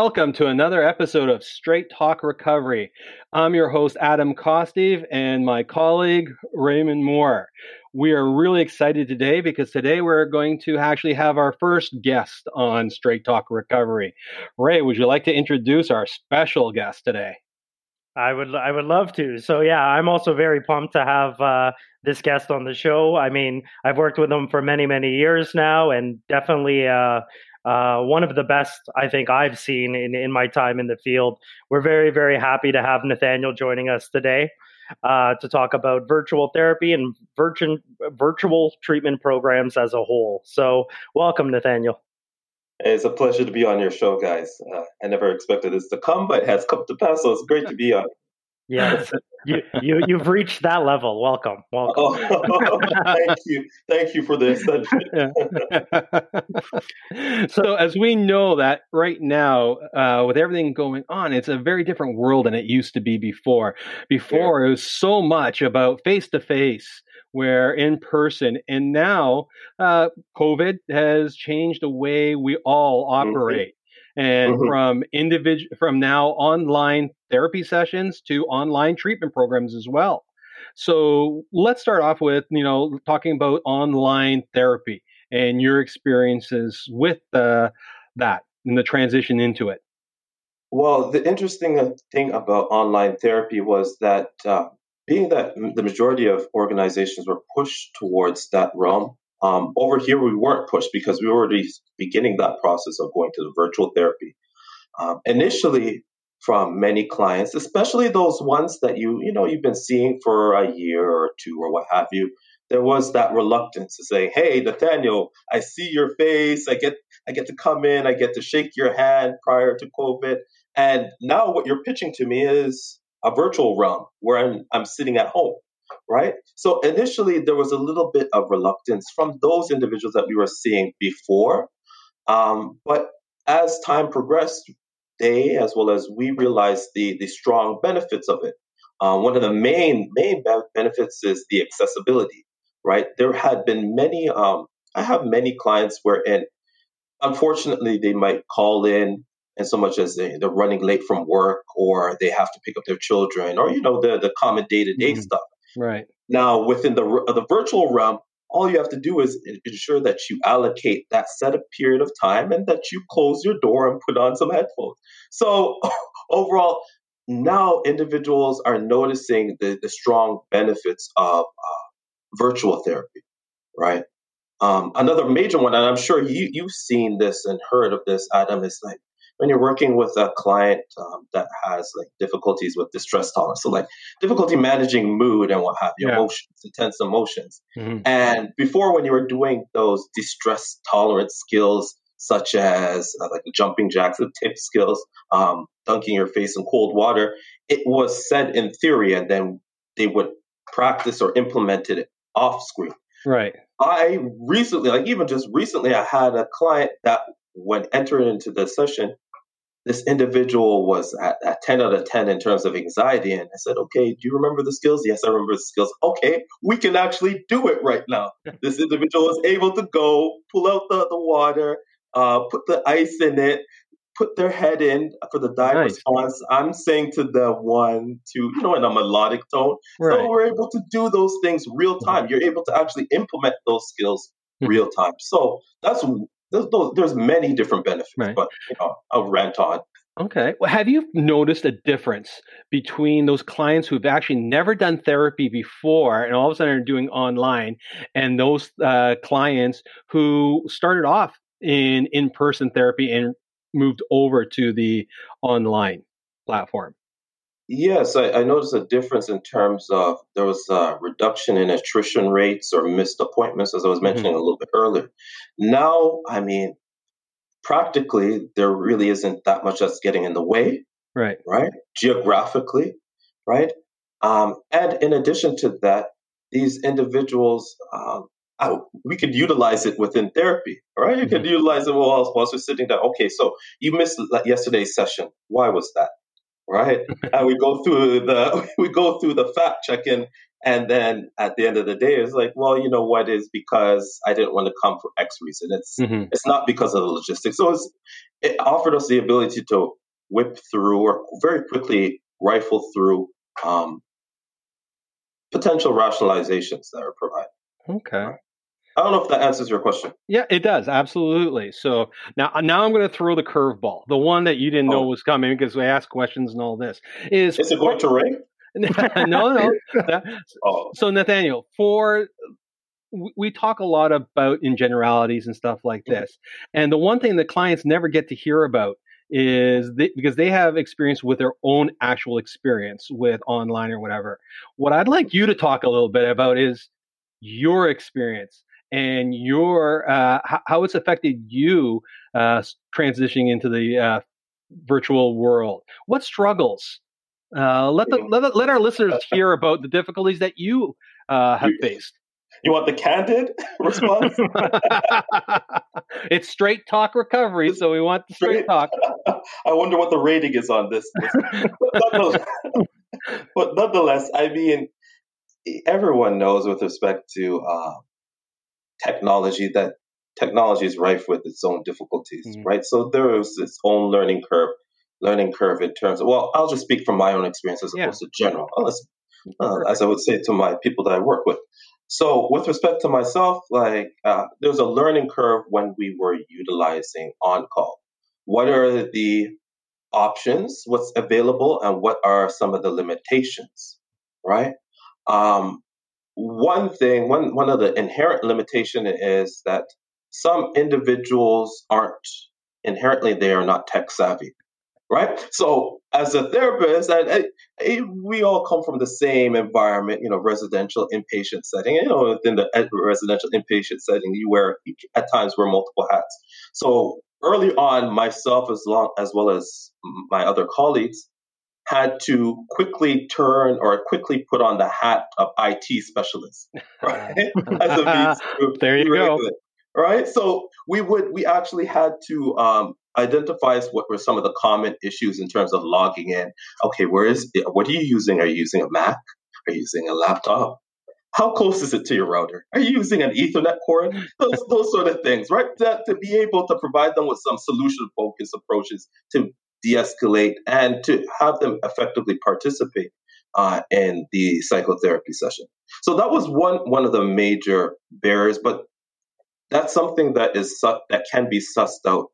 Welcome to another episode of Straight Talk Recovery. I'm your host, Adam Kostive, and my colleague, Raymond Moore. We are really excited today because today we're going to actually have our first guest on Straight Talk Recovery. Ray, would you like to introduce our special guest today? I would I would love to. So yeah, I'm also very pumped to have uh, this guest on the show. I mean, I've worked with him for many many years now, and definitely uh, uh, one of the best I think I've seen in in my time in the field. We're very very happy to have Nathaniel joining us today. Uh, to talk about virtual therapy and virtual virtual treatment programs as a whole. So, welcome, Nathaniel. It's a pleasure to be on your show, guys. Uh, I never expected this to come, but it has come to pass, so it's great to be on. Yes, you, you you've reached that level. Welcome, welcome. Oh, thank you, thank you for this. so, as we know that right now, uh, with everything going on, it's a very different world than it used to be before. Before, yeah. it was so much about face to face where in person. And now uh, COVID has changed the way we all mm-hmm. operate. And mm-hmm. from individual, from now online therapy sessions to online treatment programs as well. So let's start off with you know talking about online therapy and your experiences with uh, that and the transition into it. Well, the interesting thing about online therapy was that uh, being that the majority of organizations were pushed towards that realm, um, over here we weren't pushed because we were already beginning that process of going to the virtual therapy. Um, initially, from many clients, especially those ones that you you know you've been seeing for a year or two or what have you, there was that reluctance to say, "Hey, Nathaniel, I see your face. I get I get to come in. I get to shake your hand prior to COVID." And now what you're pitching to me is a virtual realm where I'm, I'm sitting at home, right? So initially, there was a little bit of reluctance from those individuals that we were seeing before. Um, but as time progressed, they, as well as we, realized the, the strong benefits of it. Uh, one of the main main benefits is the accessibility, right? There had been many. Um, I have many clients where, wherein, unfortunately, they might call in and so much as they, they're running late from work or they have to pick up their children or you know the the common day to day stuff. Right now, within the the virtual realm, all you have to do is ensure that you allocate that set of period of time and that you close your door and put on some headphones. So overall, now individuals are noticing the, the strong benefits of uh, virtual therapy, right? Um, another major one, and I'm sure you, you've seen this and heard of this, Adam, is like when you're working with a client um, that has like difficulties with distress tolerance, so like difficulty managing mood and what have you, yeah. emotions, intense emotions. Mm-hmm. And before, when you were doing those distress tolerance skills, such as uh, like the jumping jacks, the tip skills, um, dunking your face in cold water, it was said in theory, and then they would practice or implement it off screen. Right. I recently, like even just recently, I had a client that when entering into the session, this individual was at, at 10 out of 10 in terms of anxiety. And I said, okay, do you remember the skills? Yes, I remember the skills. Okay, we can actually do it right now. this individual was able to go, pull out the, the water, uh, put the ice in it, put their head in for the dive nice. response. I'm saying to the one, two, you know, in a melodic tone. Right. So we're able to do those things real mm-hmm. time. You're able to actually implement those skills mm-hmm. real time. So that's there's, there's many different benefits, right. but you know, I'll rant on. Okay. Well, have you noticed a difference between those clients who've actually never done therapy before and all of a sudden are doing online and those uh, clients who started off in in person therapy and moved over to the online platform? Yes, I, I, noticed a difference in terms of there was a reduction in attrition rates or missed appointments, as I was mentioning mm-hmm. a little bit earlier. Now, I mean, practically, there really isn't that much that's getting in the way. Right. Right. Geographically, right. Um, and in addition to that, these individuals, um, I, we could utilize it within therapy, right? You mm-hmm. could utilize it while, while we're sitting down. Okay, so you missed yesterday's session. Why was that? Right? and we go through the we go through the fact checking, and then at the end of the day, it's like, well, you know what? Is because I didn't want to come for X reason. It's mm-hmm. it's not because of the logistics. So it offered us the ability to whip through or very quickly rifle through um, potential rationalizations that are provided. Okay. I don't know if that answers your question. Yeah, it does absolutely. So now, now I'm going to throw the curveball, the one that you didn't oh. know was coming because we asked questions and all this. Is is it going to rain? no, no. oh. So Nathaniel, for we talk a lot about in generalities and stuff like mm-hmm. this, and the one thing that clients never get to hear about is they, because they have experience with their own actual experience with online or whatever. What I'd like you to talk a little bit about is your experience and your uh, how, it's affected you uh, transitioning into the uh, virtual world. What struggles? Uh, let the let, let our listeners hear about the difficulties that you uh, have faced. You want the candid response? it's straight talk recovery, so we want the straight, straight talk. I wonder what the rating is on this. but, nonetheless, but nonetheless, I mean, everyone knows with respect to uh, technology that technology is rife with its own difficulties, mm-hmm. right? So there is its own learning curve, learning curve in terms of, well, I'll just speak from my own experience as yeah. opposed to general, as, uh, as I would say to my people that I work with. So with respect to myself, like uh, there's a learning curve when we were utilizing OnCall. What are the options? What's available, and what are some of the limitations? Right. Um, one thing, one one of the inherent limitation is that some individuals aren't inherently they are not tech savvy right? So as a therapist, I, I, we all come from the same environment, you know, residential inpatient setting. You know, within the uh, residential inpatient setting, you wear at times wear multiple hats. So early on, myself as long as well as my other colleagues had to quickly turn or quickly put on the hat of IT specialist, right? as a means there you go. Right, so we would we actually had to um, identifies what were some of the common issues in terms of logging in. Okay, where is it? what are you using? Are you using a Mac? Are you using a laptop? How close is it to your router? Are you using an Ethernet cord? Those, those sort of things, right? That, to be able to provide them with some solution focused approaches to de escalate and to have them effectively participate uh, in the psychotherapy session. So that was one, one of the major barriers, but that's something that is that can be sussed out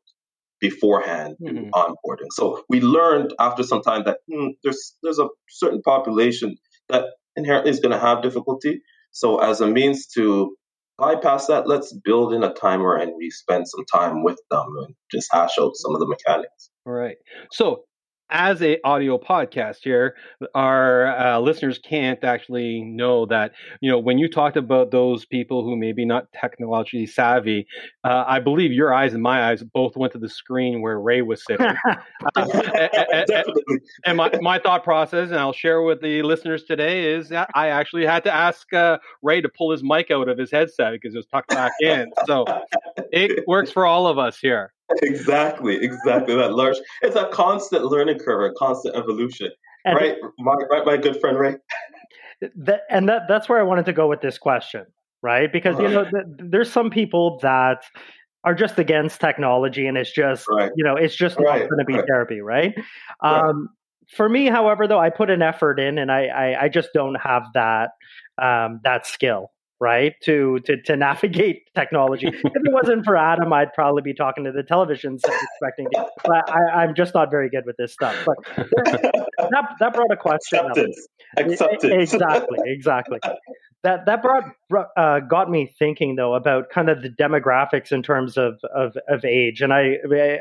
beforehand mm-hmm. onboarding. So we learned after some time that hmm, there's there's a certain population that inherently is going to have difficulty. So as a means to bypass that, let's build in a timer and we spend some time with them and just hash out some of the mechanics. All right. So as a audio podcast here, our uh, listeners can't actually know that you know when you talked about those people who maybe not technologically savvy. Uh, I believe your eyes and my eyes both went to the screen where Ray was sitting. uh, and, and, my, my thought process, and I'll share with the listeners today, is that I actually had to ask uh, Ray to pull his mic out of his headset because it was tucked back in. So it works for all of us here. Exactly, exactly. That large. It's a constant learning curve, a constant evolution. And right, my, right, my good friend Ray. That, and that that's where I wanted to go with this question, right? Because you know, th- there's some people that are just against technology, and it's just right. you know, it's just right. not going to be therapy, right? Um, for me, however, though, I put an effort in, and I I, I just don't have that um, that skill right? To to to navigate technology. If it wasn't for adam i'd probably be talking to the television set expecting to, but I, i'm just not very good with this stuff. But that, that brought a question Acceptance. Acceptance. exactly exactly that that brought uh, got me thinking though about kind of the demographics in terms of of, of age, and I,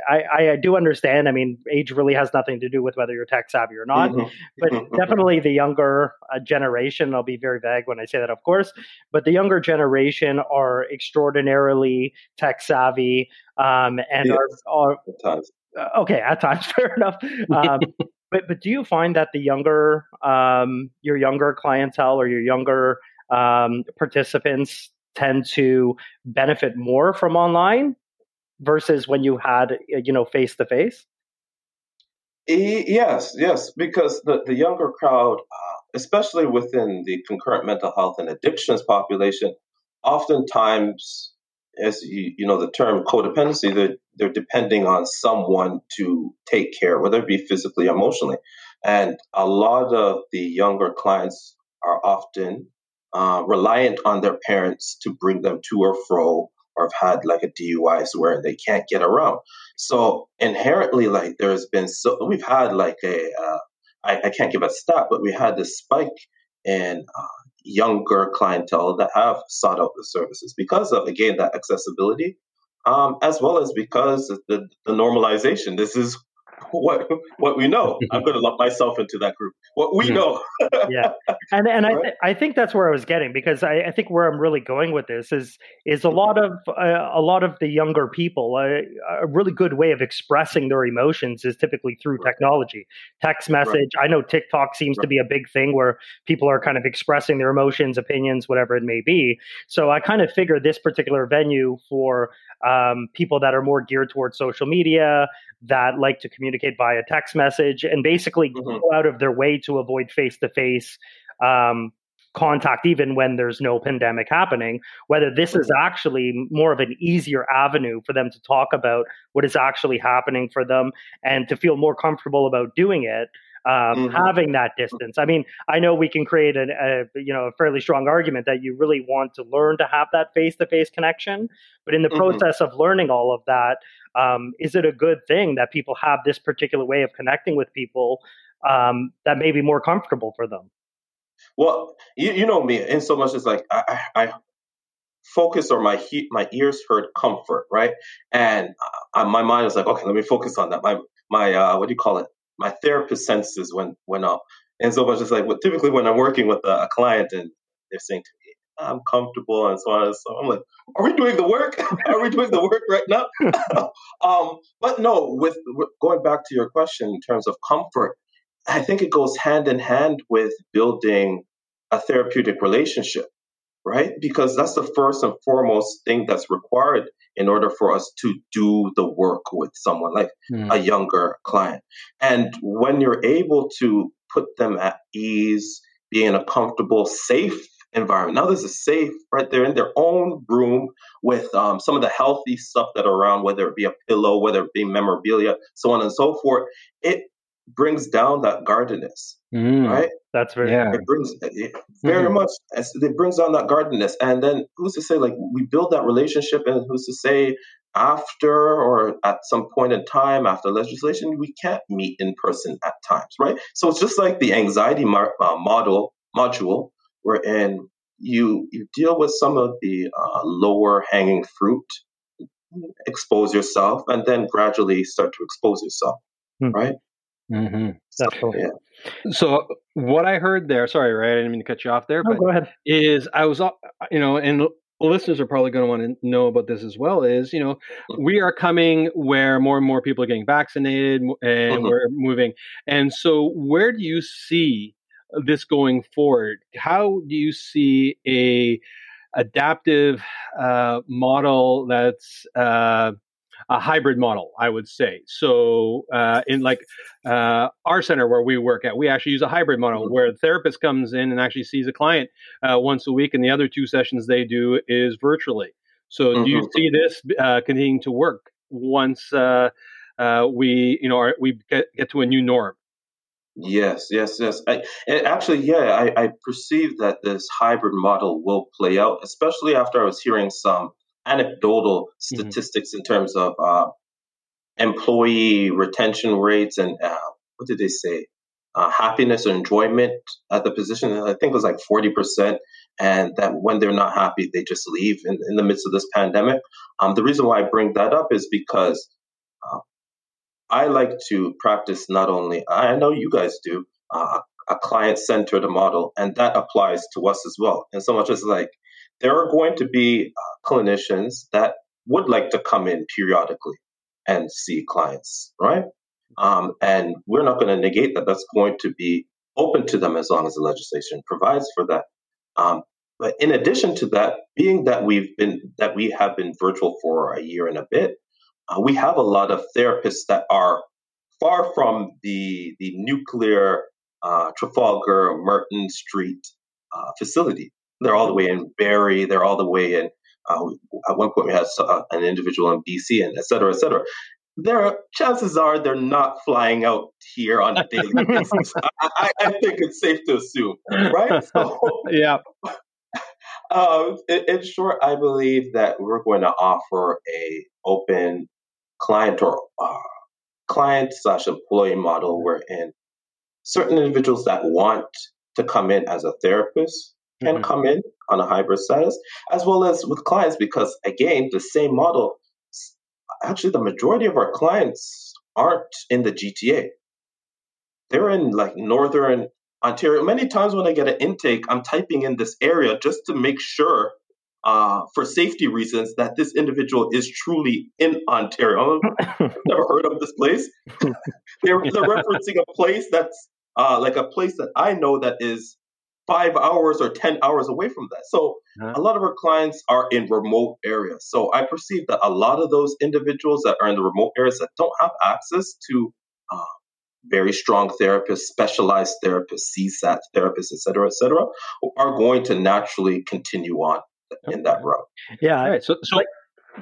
I, I do understand. I mean, age really has nothing to do with whether you're tech savvy or not, mm-hmm. but mm-hmm. definitely the younger uh, generation. I'll be very vague when I say that, of course, but the younger generation are extraordinarily tech savvy um, and yes. are, are at times. Uh, okay at times fair enough um, but but do you find that the younger um, your younger clientele or your younger um, participants tend to benefit more from online versus when you had you know face to face Yes, yes, because the, the younger crowd, uh, especially within the concurrent mental health and addictions population, oftentimes, as you, you know, the term codependency, they're, they're depending on someone to take care, whether it be physically, emotionally. And a lot of the younger clients are often uh, reliant on their parents to bring them to or fro or have had like a DUI where they can't get around. So inherently, like there's been so we've had like a uh, I, I can't give a stat, but we had this spike in uh, younger clientele that have sought out the services because of again that accessibility, um, as well as because the, the normalization. This is what what we know. I'm going to lump myself into that group. What we hmm. know. yeah, and and? I th- I think that's where I was getting because I, I, think where I'm really going with this is is a lot of uh, a lot of the younger people uh, a really good way of expressing their emotions is typically through right. technology, text message. Right. I know TikTok seems to be a big thing where people are kind of expressing their emotions, opinions, whatever it may be. So I kind of figure this particular venue for um, people that are more geared towards social media, that like to communicate via text message, and basically mm-hmm. go out of their way to avoid face to face contact even when there's no pandemic happening whether this is mm-hmm. actually more of an easier avenue for them to talk about what is actually happening for them and to feel more comfortable about doing it um, mm-hmm. having that distance. I mean, I know we can create a, a, you know a fairly strong argument that you really want to learn to have that face to face connection, but in the mm-hmm. process of learning all of that, um, is it a good thing that people have this particular way of connecting with people um, that may be more comfortable for them? Well, you, you know me, in so much as like I, I, I focus or my he, my ears heard comfort, right? And uh, my mind is like, okay, let me focus on that. My my uh, what do you call it? My therapist senses went went up. And so I was just like, well, typically when I'm working with a, a client and they're saying to me, I'm comfortable and so on and so on. I'm like, are we doing the work? are we doing the work right now? um, but no, with, with going back to your question in terms of comfort, I think it goes hand in hand with building a therapeutic relationship, right? Because that's the first and foremost thing that's required in order for us to do the work with someone like mm. a younger client. And when you're able to put them at ease, be in a comfortable, safe environment. Now, this is safe, right? They're in their own room with um, some of the healthy stuff that are around, whether it be a pillow, whether it be memorabilia, so on and so forth. It brings down that guardedness, mm, right? That's very yeah. It brings it very mm-hmm. much. It brings down that guardedness, and then who's to say like we build that relationship, and who's to say after or at some point in time after legislation we can't meet in person at times, right? So it's just like the anxiety mar- uh, model module, wherein you you deal with some of the uh, lower hanging fruit, expose yourself, and then gradually start to expose yourself, mm. right? Mm-hmm. So what I heard there, sorry, right? I didn't mean to cut you off there, no, but go ahead. Is I was, you know, and listeners are probably going to want to know about this as well. Is you know, we are coming where more and more people are getting vaccinated, and mm-hmm. we're moving. And so, where do you see this going forward? How do you see a adaptive uh, model that's uh, a hybrid model, I would say. So, uh, in like uh, our center where we work at, we actually use a hybrid model mm-hmm. where the therapist comes in and actually sees a client uh, once a week, and the other two sessions they do is virtually. So, mm-hmm. do you mm-hmm. see this uh, continuing to work once uh, uh, we, you know, are, we get, get to a new norm? Yes, yes, yes. I, actually, yeah, I, I perceive that this hybrid model will play out, especially after I was hearing some anecdotal mm-hmm. statistics mm-hmm. in terms of uh, employee retention rates and uh, what did they say? Uh, happiness or enjoyment at the position. I think it was like 40%. And that when they're not happy, they just leave in, in the midst of this pandemic. Um, the reason why I bring that up is because uh, I like to practice not only, I know you guys do, uh, a client centered model, and that applies to us as well. And so much as like there are going to be uh, clinicians that would like to come in periodically and see clients, right? Um, and we're not going to negate that. That's going to be open to them as long as the legislation provides for that. Um, but in addition to that, being that we've been that we have been virtual for a year and a bit, uh, we have a lot of therapists that are far from the the nuclear uh, Trafalgar Merton Street uh, facility. They're all the way in Barrie. They're all the way in. Uh, at one point, we had uh, an individual in BC, and et cetera, et cetera. There, chances are they're not flying out here on a daily basis. I, I, think it's safe to assume, right? So, yeah. Uh, in, in, short, I believe that we're going to offer a open client or uh, client slash employee model wherein certain individuals that want to come in as a therapist can mm-hmm. come in on a hybrid status, as well as with clients, because again, the same model, actually, the majority of our clients aren't in the GTA. They're in like northern Ontario. Many times when I get an intake, I'm typing in this area just to make sure, uh, for safety reasons, that this individual is truly in Ontario. I've never heard of this place. they're, they're referencing a place that's uh, like a place that I know that is five hours or 10 hours away from that. So uh-huh. a lot of our clients are in remote areas. So I perceive that a lot of those individuals that are in the remote areas that don't have access to uh, very strong therapists, specialized therapists, CSAT therapists, et cetera, et cetera, are going to naturally continue on in that route. Yeah. Right. So, so like,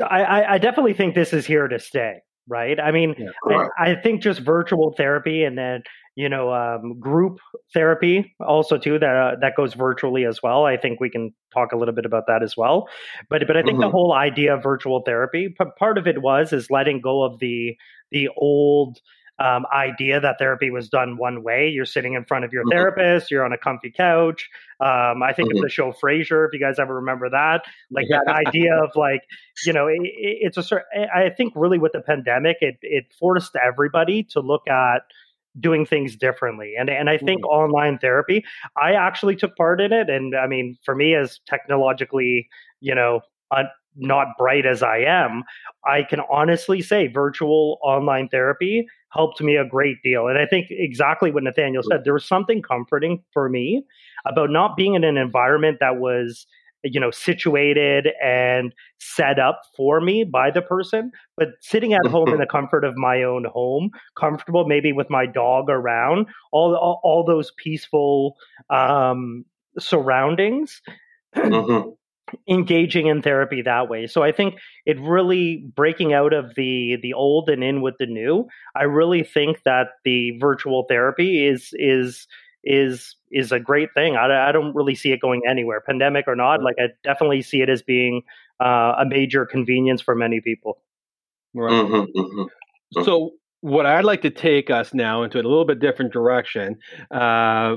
I, I definitely think this is here to stay right? I mean, yeah, I, I, think just virtual therapy and then you know um, group therapy also too that uh, that goes virtually as well i think we can talk a little bit about that as well but but i think mm-hmm. the whole idea of virtual therapy part of it was is letting go of the the old um, idea that therapy was done one way. You're sitting in front of your mm-hmm. therapist, you're on a comfy couch. Um, I think mm-hmm. of the show Frasier, if you guys ever remember that. Like that idea of like, you know, it, it's a certain, I think really with the pandemic, it, it forced everybody to look at doing things differently. And and I think mm-hmm. online therapy, I actually took part in it. And I mean, for me as technologically, you know, un- not bright as I am, I can honestly say virtual online therapy helped me a great deal. And I think exactly what Nathaniel said, there was something comforting for me about not being in an environment that was you know situated and set up for me by the person but sitting at home in the comfort of my own home comfortable maybe with my dog around all all, all those peaceful um, surroundings mm-hmm. engaging in therapy that way so i think it really breaking out of the the old and in with the new i really think that the virtual therapy is is is is a great thing. I, I don't really see it going anywhere, pandemic or not. Like I definitely see it as being uh, a major convenience for many people. Right. Mm-hmm, mm-hmm. So what I'd like to take us now into a little bit different direction, uh,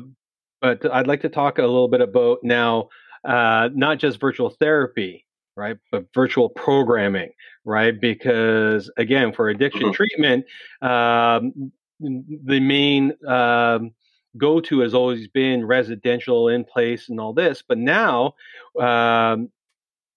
but I'd like to talk a little bit about now uh, not just virtual therapy, right, but virtual programming, right? Because again, for addiction mm-hmm. treatment, um, the main um, go to has always been residential in place and all this, but now, um,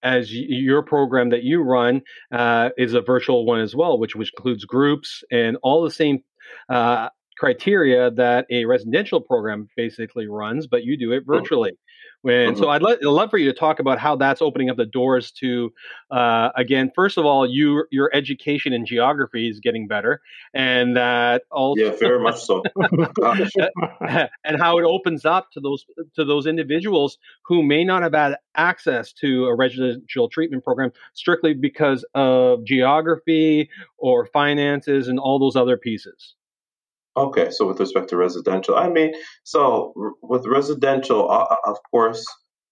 as your program that you run uh, is a virtual one as well, which which includes groups and all the same uh, criteria that a residential program basically runs, but you do it virtually. And mm-hmm. so I'd, I'd, love for you to talk about how that's opening up the doors to, uh, again, first of all, you your education in geography is getting better, and that also yeah, very much so, and how it opens up to those to those individuals who may not have had access to a residential treatment program strictly because of geography or finances and all those other pieces. Okay, so with respect to residential, I mean, so with residential, uh, of course,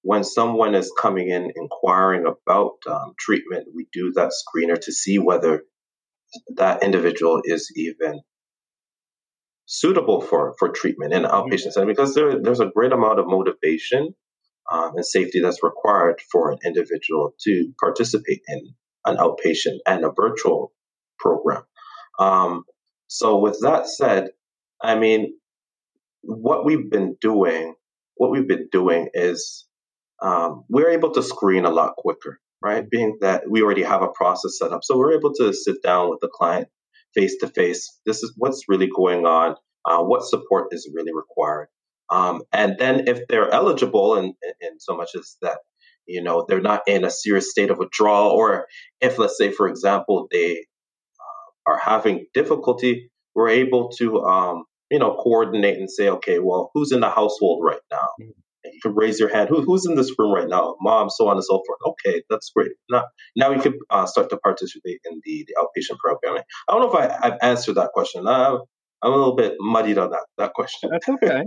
when someone is coming in inquiring about um, treatment, we do that screener to see whether that individual is even suitable for, for treatment in an mm-hmm. outpatient setting because there, there's a great amount of motivation um, and safety that's required for an individual to participate in an outpatient and a virtual program. Um, so, with that said, I mean, what we've been doing, what we've been doing is um, we're able to screen a lot quicker, right? Being that we already have a process set up. So we're able to sit down with the client face to face. This is what's really going on, uh, what support is really required. Um, and then if they're eligible, and in so much as that, you know, they're not in a serious state of withdrawal, or if, let's say, for example, they are having difficulty we're able to, um, you know, coordinate and say, okay, well, who's in the household right now? Mm-hmm. You can raise your hand. Who, who's in this room right now? Mom, so on and so forth. Okay, that's great. Now, now we can uh, start to participate in the, the outpatient programming. I don't know if I, have answered that question. I'm a little bit muddied on that that question. That's okay.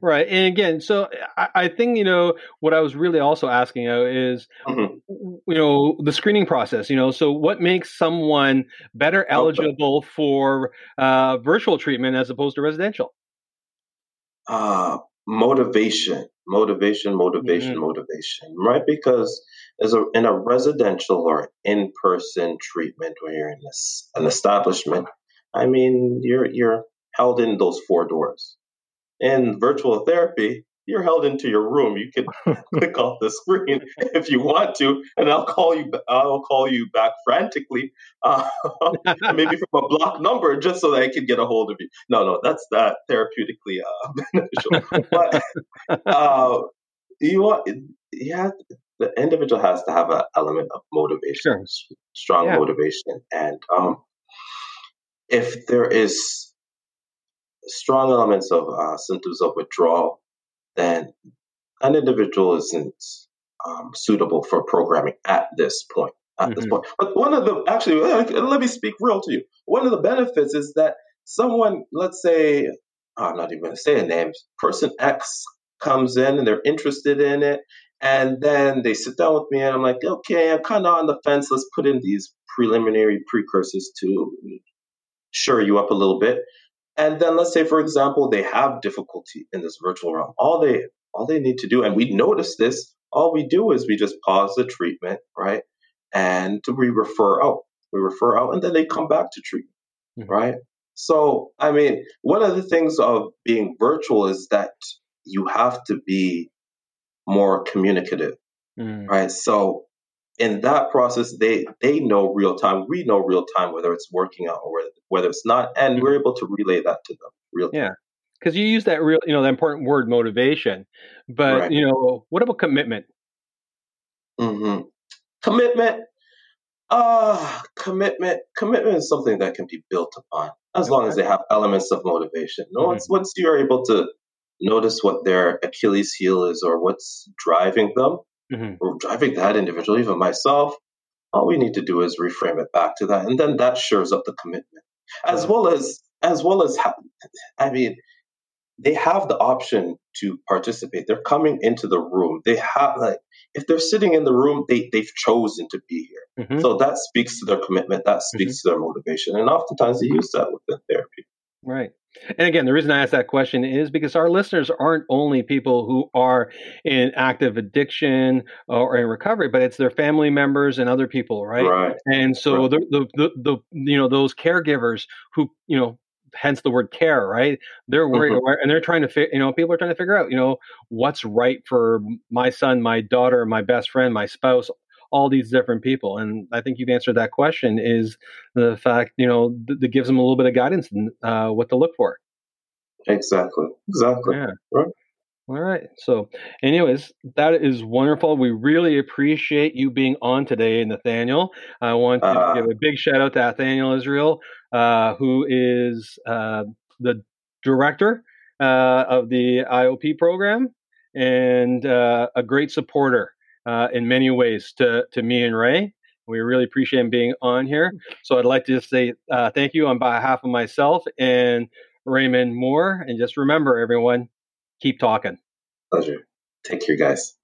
Right. And again, so I, I, think, you know, what I was really also asking you is, mm-hmm. you know, the screening process, you know, so what makes someone better eligible okay. for uh, virtual treatment as opposed to residential? Uh, motivation, motivation, motivation, mm-hmm. motivation, right? Because as a, in a residential or in-person treatment where you're in this, an establishment, I mean, you're, you're held in those four doors in virtual therapy, you're held into your room. You can click off the screen if you want to, and I'll call you. I'll call you back frantically, uh, maybe from a block number, just so that I can get a hold of you. No, no, that's that therapeutically uh, beneficial. but uh, you want, yeah, the individual has to have an element of motivation, sure. strong yeah. motivation, and um, if there is strong elements of uh, symptoms of withdrawal, then an individual isn't um, suitable for programming at this point. At mm-hmm. this point, but one of the actually, let me speak real to you. One of the benefits is that someone, let's say, oh, I'm not even going to say a name. Person X comes in and they're interested in it, and then they sit down with me, and I'm like, okay, I'm kind of on the fence. Let's put in these preliminary precursors to sure you up a little bit. And then let's say, for example, they have difficulty in this virtual realm. All they all they need to do, and we notice this, all we do is we just pause the treatment, right? And we refer out. We refer out and then they come back to treatment, mm-hmm. right? So, I mean, one of the things of being virtual is that you have to be more communicative, mm. right? So, in that process, they they know real time. We know real time whether it's working out or whether it's not, and we're able to relay that to them real time. Yeah, because you use that real, you know, the important word motivation. But right. you know, what about commitment? Mm-hmm. Commitment. Uh, commitment. Commitment is something that can be built upon as long as they have elements of motivation. Mm-hmm. Once once you're able to notice what their Achilles heel is or what's driving them, mm-hmm. driving that individual, even myself, all we need to do is reframe it back to that, and then that shores up the commitment, as well as as well as I mean, they have the option to participate. They're coming into the room. They have like if they're sitting in the room, they they've chosen to be here. Mm-hmm. So that speaks to their commitment. That speaks mm-hmm. to their motivation, and oftentimes they use that within therapy. Right. And again, the reason I ask that question is because our listeners aren't only people who are in active addiction or in recovery, but it's their family members and other people, right? Right. And so right. The, the, the the you know those caregivers who you know hence the word care, right? They're worried mm-hmm. and they're trying to, fi- you know, people are trying to figure out, you know, what's right for my son, my daughter, my best friend, my spouse, all these different people. And I think you've answered that question is the fact, you know, th- that gives them a little bit of guidance and uh, what to look for. Exactly. Exactly. Yeah. Right. All right. So, anyways, that is wonderful. We really appreciate you being on today, Nathaniel. I want to uh, give a big shout out to Nathaniel Israel, uh, who is uh, the director uh, of the IOP program and uh, a great supporter uh, in many ways to, to me and Ray. We really appreciate him being on here. So I'd like to just say uh, thank you on behalf of myself and Raymond Moore. And just remember, everyone, keep talking. Pleasure. Take care, guys.